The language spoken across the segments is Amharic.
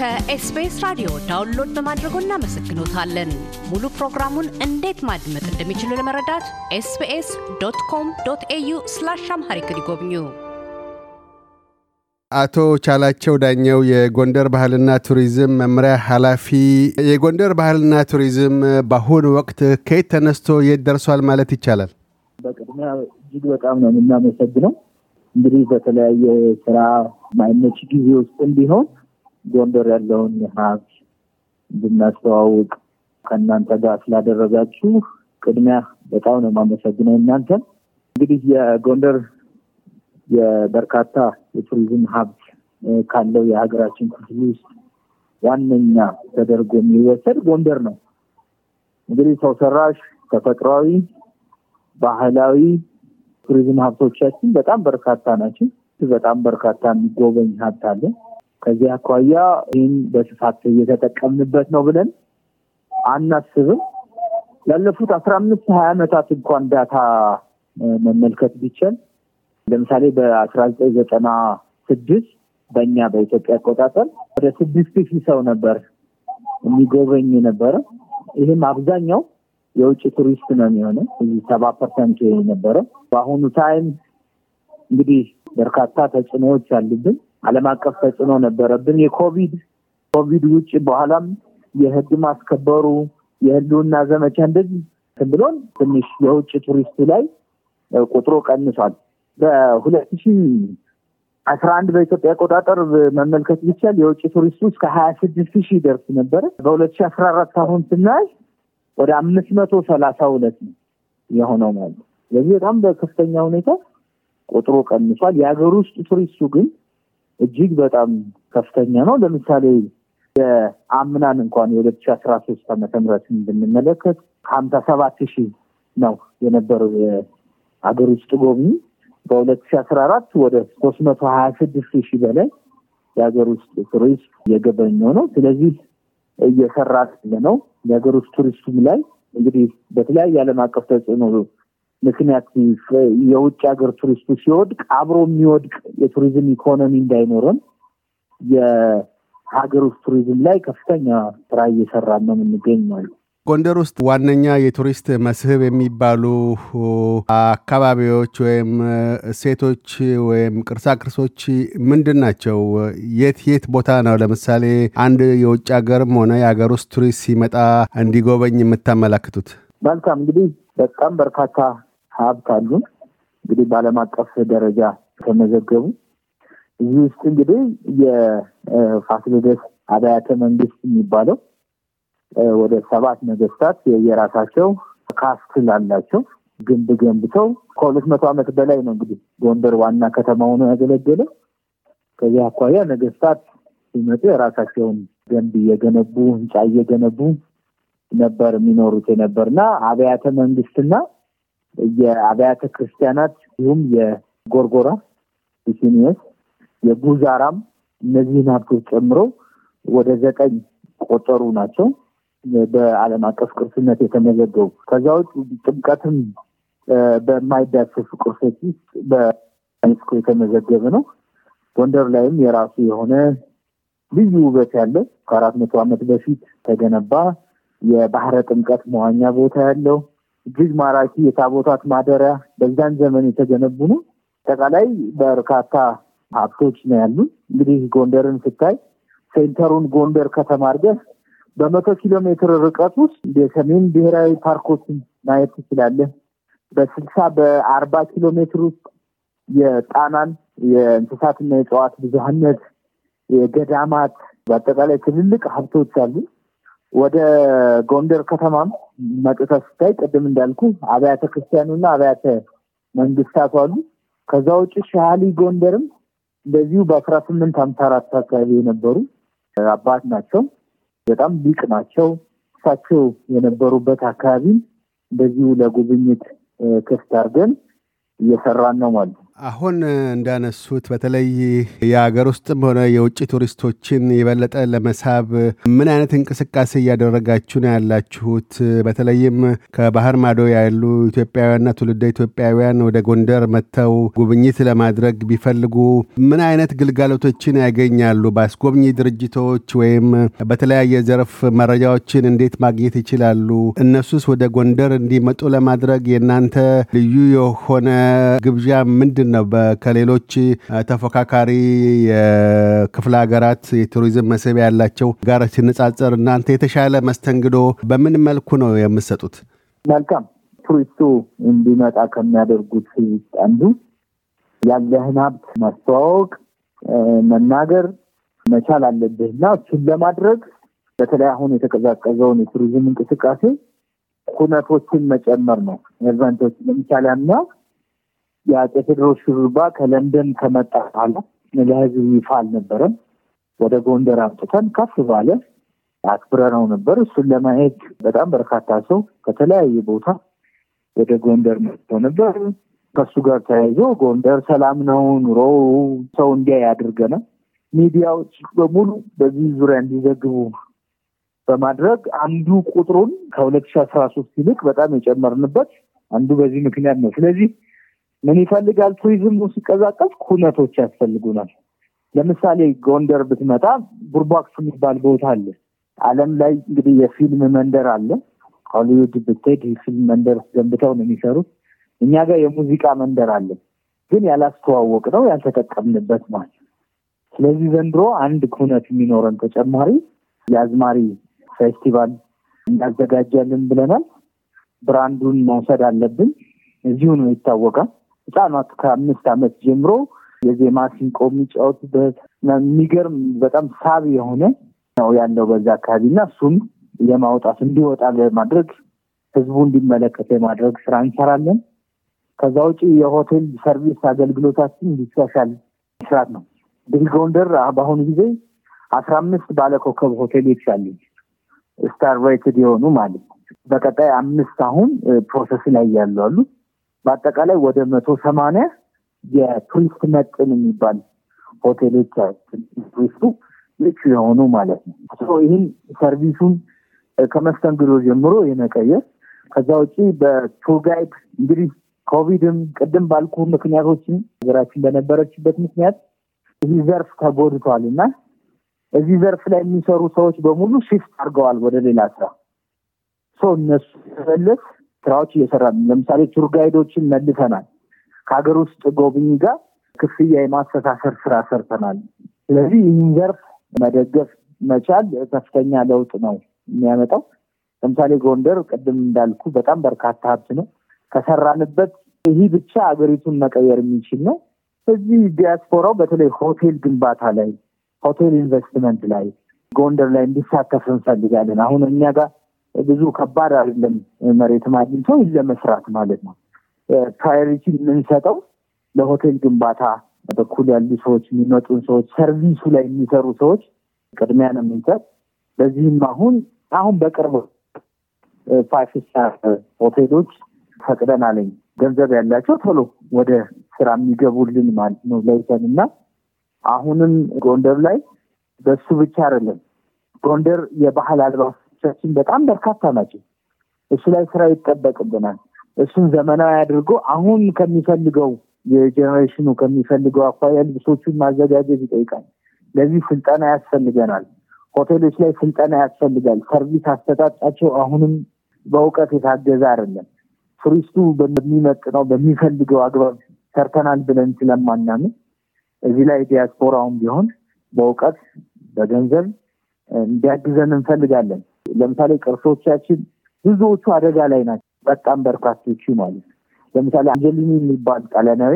ከ SBS ራዲዮ download በማድረጎ እናመሰግኖታለን። ሙሉ ፕሮግራሙን እንዴት ማድመጥ እንደሚችሉ ለመረዳት SBS dot com dot au slash Amharic ይጎብኙ። አቶ ቻላቸው ዳኘው የጎንደር ባህልና ቱሪዝም መምሪያ ኃላፊ። የጎንደር ባህልና ቱሪዝም በአሁኑ ወቅት ከየት ተነስቶ የት ደርሷል ማለት ይቻላል? በቅድሚያ እጅግ በጣም ነው የምናመሰግነው። እንግዲህ በተለያየ ስራ ማይመች ጊዜ ውስጥም ቢሆን ጎንደር ያለውን ሀብት እንድናስተዋውቅ ከእናንተ ጋር ስላደረጋችሁ ቅድሚያ በጣም ነው የማመሰግነው። እናንተ እንግዲህ የጎንደር የበርካታ የቱሪዝም ሀብት ካለው የሀገራችን ክፍል ውስጥ ዋነኛ ተደርጎ የሚወሰድ ጎንደር ነው። እንግዲህ ሰው ሰራሽ፣ ተፈጥሯዊ፣ ባህላዊ ቱሪዝም ሀብቶቻችን በጣም በርካታ ናቸው። በጣም በርካታ የሚጎበኝ ሀብት አለ። ከዚህ አኳያ ይህን በስፋት እየተጠቀምንበት ነው ብለን አናስብም። ላለፉት አስራ አምስት ሀያ ዓመታት እንኳን ዳታ መመልከት ቢቻል ለምሳሌ በአስራ ዘጠኝ ዘጠና ስድስት በእኛ በኢትዮጵያ አቆጣጠር ወደ ስድስት ሺህ ሰው ነበር የሚጎበኝ ነበረ። ይህም አብዛኛው የውጭ ቱሪስት ነው የሚሆነው እዚህ ሰባ percent ነበረ። በአሁኑ time እንግዲህ በርካታ ተጽዕኖዎች አሉብን። ዓለም አቀፍ ተጽዕኖ ነበረብን። የኮቪድ ኮቪድ ውጭ በኋላም የህግ ማስከበሩ የህልውና ዘመቻ እንደዚህ ብሎን ትንሽ የውጭ ቱሪስቱ ላይ ቁጥሩ ቀንሷል። በሁለት ሺ አስራ አንድ በኢትዮጵያ አቆጣጠር መመልከት ቢቻል የውጭ ቱሪስቱ እስከ ሀያ ስድስት ሺህ ደርስ ነበረ። በሁለት ሺ አስራ አራት አሁን ስናይ ወደ አምስት መቶ ሰላሳ ሁለት ነው የሆነው ማለት ስለዚህ በጣም በከፍተኛ ሁኔታ ቁጥሩ ቀንሷል። የሀገር ውስጥ ቱሪስቱ ግን እጅግ በጣም ከፍተኛ ነው። ለምሳሌ የአምናን እንኳን የሁለት ሺ አስራ ሶስት ዓመተ ምህረትን ብንመለከት ከሀምሳ ሰባት ሺህ ነው የነበረው የሀገር ውስጥ ጎብኚ። በሁለት ሺ አስራ አራት ወደ ሶስት መቶ ሀያ ስድስት ሺህ በላይ የሀገር ውስጥ ቱሪስት እየጎበኘው ነው። ስለዚህ እየሰራ ነው። የሀገር ውስጥ ቱሪስቱም ላይ እንግዲህ በተለያየ ዓለም አቀፍ ተጽዕኖ ምክንያት የውጭ ሀገር ቱሪስቱ ሲወድቅ አብሮ የሚወድቅ የቱሪዝም ኢኮኖሚ እንዳይኖረን የሀገር ውስጥ ቱሪዝም ላይ ከፍተኛ ስራ እየሰራን ነው የምንገኝ ማለት ጎንደር ውስጥ ዋነኛ የቱሪስት መስህብ የሚባሉ አካባቢዎች ወይም እሴቶች ወይም ቅርሳቅርሶች ምንድን ናቸው? የት የት ቦታ ነው ለምሳሌ አንድ የውጭ ሀገርም ሆነ የሀገር ውስጥ ቱሪስት ሲመጣ እንዲጎበኝ የምታመላክቱት? መልካም እንግዲህ በጣም በርካታ ሀብት አሉን። እንግዲህ በዓለም አቀፍ ደረጃ የተመዘገቡ እዚህ ውስጥ እንግዲህ የፋሲለደስ አብያተ መንግስት የሚባለው ወደ ሰባት ነገስታት የራሳቸው castle አላቸው። ግንብ ገንብተው ከሁለት መቶ ዓመት በላይ ነው እንግዲህ ጎንደር ዋና ከተማ ሆኖ ያገለገለው። ከዚህ አኳያ ነገስታት ሲመጡ የራሳቸውን ገንብ እየገነቡ ህንፃ እየገነቡ ነበር የሚኖሩት የነበር እና አብያተ መንግስትና የአብያተ ክርስቲያናት እንዲሁም የጎርጎራ ሲኒየስ የጉዛራም እነዚህን ሀብቶች ጨምሮ ወደ ዘጠኝ ቆጠሩ ናቸው በዓለም አቀፍ ቅርስነት የተመዘገቡ። ከዛ ውጭ ጥምቀትም በማይዳሰሱ ቅርሶች ውስጥ በዩኔስኮ የተመዘገበ ነው። ጎንደር ላይም የራሱ የሆነ ልዩ ውበት ያለው ከአራት መቶ ዓመት በፊት ተገነባ የባህረ ጥምቀት መዋኛ ቦታ ያለው እጅግ ማራኪ የታቦታት ማደሪያ በዛን ዘመን የተገነቡ ነው። አጠቃላይ በርካታ ሀብቶች ነው ያሉ። እንግዲህ ጎንደርን ስታይ ሴንተሩን ጎንደር ከተማ አድርገህ በመቶ ኪሎ ሜትር ርቀት ውስጥ የሰሜን ብሔራዊ ፓርኮችን ማየት ትችላለህ። በስልሳ በአርባ ኪሎ ሜትር ውስጥ የጣናን የእንስሳትና የእጽዋት ብዙሀነት፣ የገዳማት በአጠቃላይ ትልልቅ ሀብቶች አሉ። ወደ ጎንደር ከተማም መጥተህ ስታይ ቅድም እንዳልኩ አብያተ ክርስቲያኑና አብያተ መንግስታቱ አሉ። ከዛ ውጭ ሻሊ ጎንደርም እንደዚሁ በአስራ ስምንት ሀምሳ አራት አካባቢ የነበሩ አባት ናቸው። በጣም ሊቅ ናቸው። እሳቸው የነበሩበት አካባቢም እንደዚሁ ለጉብኝት ክፍት አድርገን እየሰራን ነው ማለት ነው። አሁን እንዳነሱት በተለይ የሀገር ውስጥም ሆነ የውጭ ቱሪስቶችን የበለጠ ለመሳብ ምን አይነት እንቅስቃሴ እያደረጋችሁ ነው ያላችሁት? በተለይም ከባህር ማዶ ያሉ ኢትዮጵያውያንና ትውልደ ኢትዮጵያውያን ወደ ጎንደር መጥተው ጉብኝት ለማድረግ ቢፈልጉ ምን አይነት ግልጋሎቶችን ያገኛሉ? በአስጎብኚ ድርጅቶች ወይም በተለያየ ዘርፍ መረጃዎችን እንዴት ማግኘት ይችላሉ? እነሱስ ወደ ጎንደር እንዲመጡ ለማድረግ የእናንተ ልዩ የሆነ ግብዣ ምንድን ነው? ከሌሎች ተፎካካሪ የክፍለ ሀገራት የቱሪዝም መስህብ ያላቸው ጋር ሲነጻጸር እናንተ የተሻለ መስተንግዶ በምን መልኩ ነው የምትሰጡት? መልካም ቱሪስቱ እንዲመጣ ከሚያደርጉት አንዱ ያለህን ሀብት ማስተዋወቅ፣ መናገር መቻል አለብህ እና እሱን ለማድረግ በተለይ አሁን የተቀዛቀዘውን የቱሪዝም እንቅስቃሴ ኩነቶችን መጨመር ነው። event ኦች ለምሳሌ አምና የአጼ ቴዎድሮስ ሹሩባ ከለንደን ከመጣ በኋላ ለህዝብ ይፋ አልነበረም። ወደ ጎንደር አምጥተን ከፍ ባለ አክብረነው ነበር። እሱን ለማየት በጣም በርካታ ሰው ከተለያየ ቦታ ወደ ጎንደር መጥቶ ነበር። ከሱ ጋር ተያይዞ ጎንደር ሰላም ነው፣ ኑሮ ሰው እንዲያይ አድርገናል። ሚዲያዎች በሙሉ በዚህ ዙሪያ እንዲዘግቡ በማድረግ አንዱ ቁጥሩን ከሁለት ሺ አስራ ሶስት ይልቅ በጣም የጨመርንበት አንዱ በዚህ ምክንያት ነው። ስለዚህ ምን ይፈልጋል? ቱሪዝሙ ሲቀዛቀዝ ኩነቶች ያስፈልጉናል። ለምሳሌ ጎንደር ብትመጣ ቡርቧክስ የሚባል ቦታ አለ። ዓለም ላይ እንግዲህ የፊልም መንደር አለ። ሆሊውድ ብትሄድ የፊልም መንደር ገንብተው ነው የሚሰሩት። እኛ ጋር የሙዚቃ መንደር አለ፣ ግን ያላስተዋወቅ ነው ያልተጠቀምንበት ማለት። ስለዚህ ዘንድሮ አንድ ኩነት የሚኖረን ተጨማሪ የአዝማሪ ፌስቲቫል እናዘጋጃለን ብለናል። brand ኡን መውሰድ አለብን። እዚሁ ነው ይታወቃል። ህጻናት ከአምስት ዓመት ጀምሮ ይዘው ማሲንቆ የሚጫወቱበት የሚገርም በጣም ሳቢ የሆነ ነው ያለው በዛ አካባቢ እና እሱም የማውጣት እንዲወጣ ለማድረግ ህዝቡ እንዲመለከት የማድረግ ስራ እንሰራለን። ከዛ ውጭ የሆቴል service አገልግሎታችን እንዲሻሻል መስራት ነው። እንግዲህ ጎንደር በአሁኑ ጊዜ አስራ አምስት ባለኮከብ ሆቴሎች አሉ star rated የሆኑ ማለት ነው። በቀጣይ አምስት አሁን process ላይ ያሉ አሉ። በአጠቃላይ ወደ መቶ ሰማንያ የቱሪስት መጥን የሚባል ሆቴሎች ቱሪስቱ ምቹ የሆኑ ማለት ነው። ይህን service ኡን ከመስተንግዶ ጀምሮ የመቀየር ከዛ ውጭ በ tour guide እንግዲህ ኮቪድም ቅድም ባልኩ ምክንያቶችን ሀገራችን በነበረችበት ምክንያት ይህ ዘርፍ ተጎድቷል እና እዚህ ዘርፍ ላይ የሚሰሩ ሰዎች በሙሉ shift አድርገዋል ወደ ሌላ ስራ እነሱ መለስ ስራዎች እየሰራ ለምሳሌ tour guide ኦችን መልሰናል። ከሀገር ውስጥ ጎብኝ ጋር ክፍያ የማስተሳሰር ስራ ሰርተናል። ስለዚህ ይህን ዘርፍ መደገፍ መቻል ከፍተኛ ለውጥ ነው የሚያመጣው። ለምሳሌ ጎንደር ቅድም እንዳልኩ በጣም በርካታ ሀብት ነው። ከሰራንበት ይህ ብቻ ሀገሪቱን መቀየር የሚችል ነው። እዚህ ዲያስፖራው በተለይ ሆቴል ግንባታ ላይ፣ ሆቴል ኢንቨስትመንት ላይ ጎንደር ላይ እንዲሳተፍ እንፈልጋለን። አሁን እኛ ጋር ብዙ ከባድ አይደለም መሬት አግኝቶ ለመስራት ማለት ነው። priority የምንሰጠው ለሆቴል ግንባታ በኩል ያሉ ሰዎች የሚመጡን ሰዎች service ኡ ላይ የሚሰሩ ሰዎች ቅድሚያ ነው የምንሰጥ። በዚህም አሁን አሁን በቅርብ five star ሆቴሎች ፈቅደናል እኛ ገንዘብ ያላቸው ቶሎ ወደ ስራ የሚገቡልን ማለት ነው ለይተን እና አሁንም ጎንደር ላይ በሱ ብቻ አይደለም ጎንደር የባህል አልባሳቶቻችን በጣም በርካታ ናቸው። እሱ ላይ ስራ ይጠበቅብናል። እሱን ዘመናዊ አድርጎ አሁን ከሚፈልገው የ generation ኡ ከሚፈልገው አኳያ ልብሶቹን ማዘጋጀት ይጠይቃል። ለዚህ ስልጠና ያስፈልገናል። ሆቴሎች ላይ ስልጠና ያስፈልጋል። service አሰጣጣቸው አሁንም በእውቀት የታገዘ አይደለም። ቱሪስቱ በሚመጥነው በሚፈልገው አግባብ ሰርተናል ብለን ስለማናምን እዚህ ላይ ዲያስፖራውን ቢሆን በእውቀት በገንዘብ እንዲያግዘን እንፈልጋለን። ለምሳሌ ቅርሶቻችን ብዙዎቹ አደጋ ላይ ናቸው። በጣም በርካቶቹ ማለት ነው። ለምሳሌ አንጀሊኒ የሚባል ጣሊያናዊ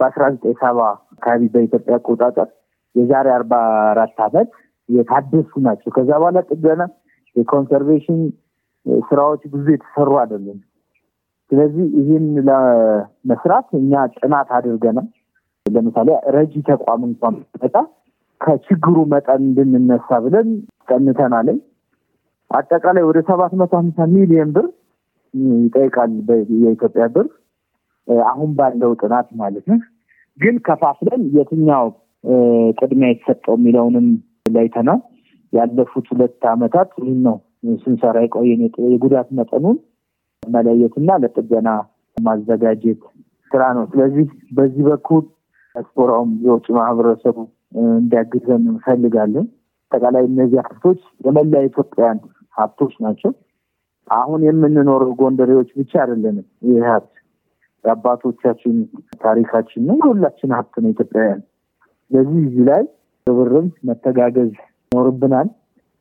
በአስራ ዘጠኝ ሰባ አካባቢ በኢትዮጵያ አቆጣጠር የዛሬ አርባ አራት ዓመት የታደሱ ናቸው። ከዛ በኋላ ጥገና የኮንሰርቬሽን ስራዎች ብዙ የተሰሩ አይደለም። ስለዚህ ይህን ለመስራት እኛ ጥናት አድርገናል። ለምሳሌ ረጂ ተቋም እንኳን መጣ ከችግሩ መጠን እንድንነሳ ብለን ጠንተናል። አጠቃላይ ወደ ሰባት መቶ ሀምሳ ሚሊዮን ብር ይጠይቃል የኢትዮጵያ ብር አሁን ባለው ጥናት ማለት ነው። ግን ከፋፍለን የትኛው ቅድሚያ የተሰጠው የሚለውንም ለይተናል። ያለፉት ሁለት ዓመታት ይህን ነው ስንሰራ የቆየን የጉዳት መጠኑን መለየትና ለጥገና ማዘጋጀት ስራ ነው። ስለዚህ በዚህ በኩል ዲያስፖራውም የውጭ ማህበረሰቡ እንዲያግዘን እንፈልጋለን። አጠቃላይ እነዚህ ሀብቶች የመላ ኢትዮጵያን ሀብቶች ናቸው። አሁን የምንኖረው ጎንደሬዎች ብቻ አይደለንም። ይህ ሀብት የአባቶቻችን ታሪካችን ነው፣ የሁላችን ሀብት ነው ኢትዮጵያውያን። ስለዚህ እዚህ ላይ ርብርብ መተጋገዝ ይኖርብናል።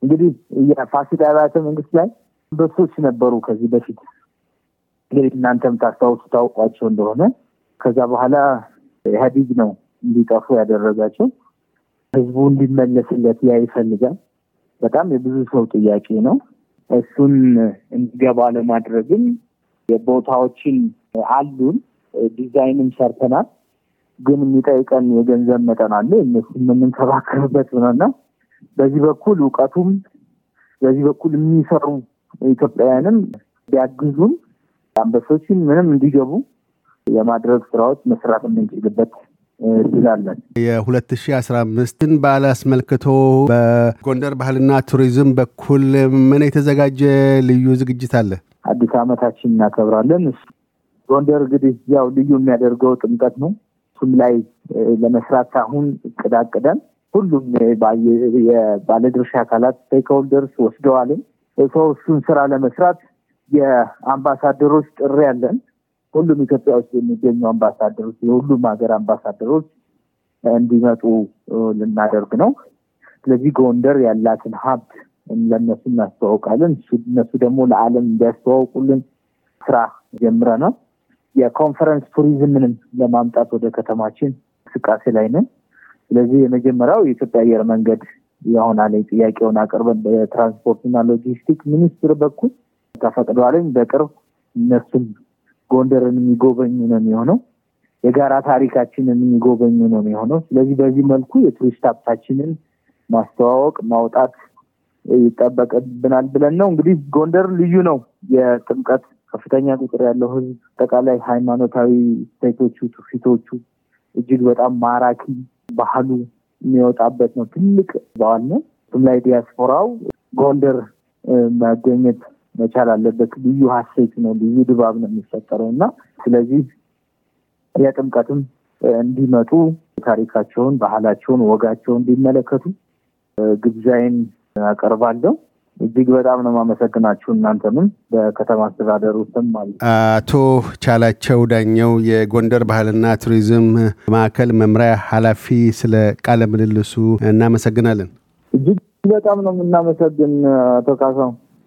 እንግዲህ የፋሲል አብያተ መንግስት ላይ አንበሶች ነበሩ ከዚህ በፊት እንግዲህ እናንተም ታስታውሱ ታውቋቸው እንደሆነ ከዛ በኋላ ኢህአዲግ ነው እንዲጠፉ ያደረጋቸው። ህዝቡ እንዲመለስለት ያ ይፈልጋል። በጣም የብዙ ሰው ጥያቄ ነው። እሱን እንዲገባ ለማድረግም የቦታዎችን አሉን ዲዛይንም ሰርተናል። ግን የሚጠይቀን የገንዘብ መጠን አለ። እነሱ የምንከባከብበት ሆነና በዚህ በኩል እውቀቱም በዚህ በኩል የሚሰሩ ኢትዮጵያውያንም ቢያግዙም አንበሶችን ምንም እንዲገቡ የማድረግ ስራዎች መስራት የምንችልበት አስራ አምስትን በዓል አስመልክቶ በጎንደር ባህልና ቱሪዝም በኩል ምን የተዘጋጀ ልዩ ዝግጅት አለ? አዲስ ዓመታችን እናከብራለን። ጎንደር እንግዲህ ያው ልዩ የሚያደርገው ጥምቀት ነው። እሱም ላይ ለመስራት አሁን እቅድ አቅደን ሁሉም የባለድርሻ አካላት ስቴክሆልደርስ ወስደዋልም ሰው እሱን ስራ ለመስራት የአምባሳደሮች ጥሪ ያለን ሁሉም ኢትዮጵያ ውስጥ የሚገኙ አምባሳደሮች የሁሉም ሀገር አምባሳደሮች እንዲመጡ ልናደርግ ነው። ስለዚህ ጎንደር ያላትን ሀብት ለእነሱ እናስተዋውቃለን። እነሱ ደግሞ ለዓለም እንዲያስተዋውቁልን ስራ ጀምረናል። የኮንፈረንስ ቱሪዝምንም ለማምጣት ወደ ከተማችን እንቅስቃሴ ላይ ነን። ስለዚህ የመጀመሪያው የኢትዮጵያ አየር መንገድ ይሆናል። ጥያቄውን አቅርበን በትራንስፖርትና ሎጂስቲክ ሚኒስትር በኩል ተፈቅዷልኝ። በቅርብ እነሱም ጎንደርን የሚጎበኙ ነው የሚሆነው። የጋራ ታሪካችንን የሚጎበኙ ነው የሚሆነው። ስለዚህ በዚህ መልኩ የቱሪስት ሀብታችንን ማስተዋወቅ ማውጣት ይጠበቅብናል ብለን ነው። እንግዲህ ጎንደር ልዩ ነው። የጥምቀት ከፍተኛ ቁጥር ያለው ህዝብ፣ አጠቃላይ ሃይማኖታዊ ስቴቶቹ፣ ትውፊቶቹ እጅግ በጣም ማራኪ ባህሉ የሚወጣበት ነው። ትልቅ በዓል ነው። ላይ ዲያስፖራው ጎንደር መገኘት መቻል አለበት። ልዩ ሀሴት ነው፣ ልዩ ድባብ ነው የሚፈጠረው እና ስለዚህ የጥምቀትም እንዲመጡ ታሪካቸውን፣ ባህላቸውን፣ ወጋቸውን እንዲመለከቱ ግብዣይን አቀርባለሁ። እጅግ በጣም ነው የማመሰግናችሁ እናንተንም በከተማ አስተዳደሩ ስም ማለት አቶ ቻላቸው ዳኘው የጎንደር ባህልና ቱሪዝም ማዕከል መምሪያ ኃላፊ፣ ስለ ቃለ ምልልሱ እናመሰግናለን። እጅግ በጣም ነው የምናመሰግን አቶ ካሳው፣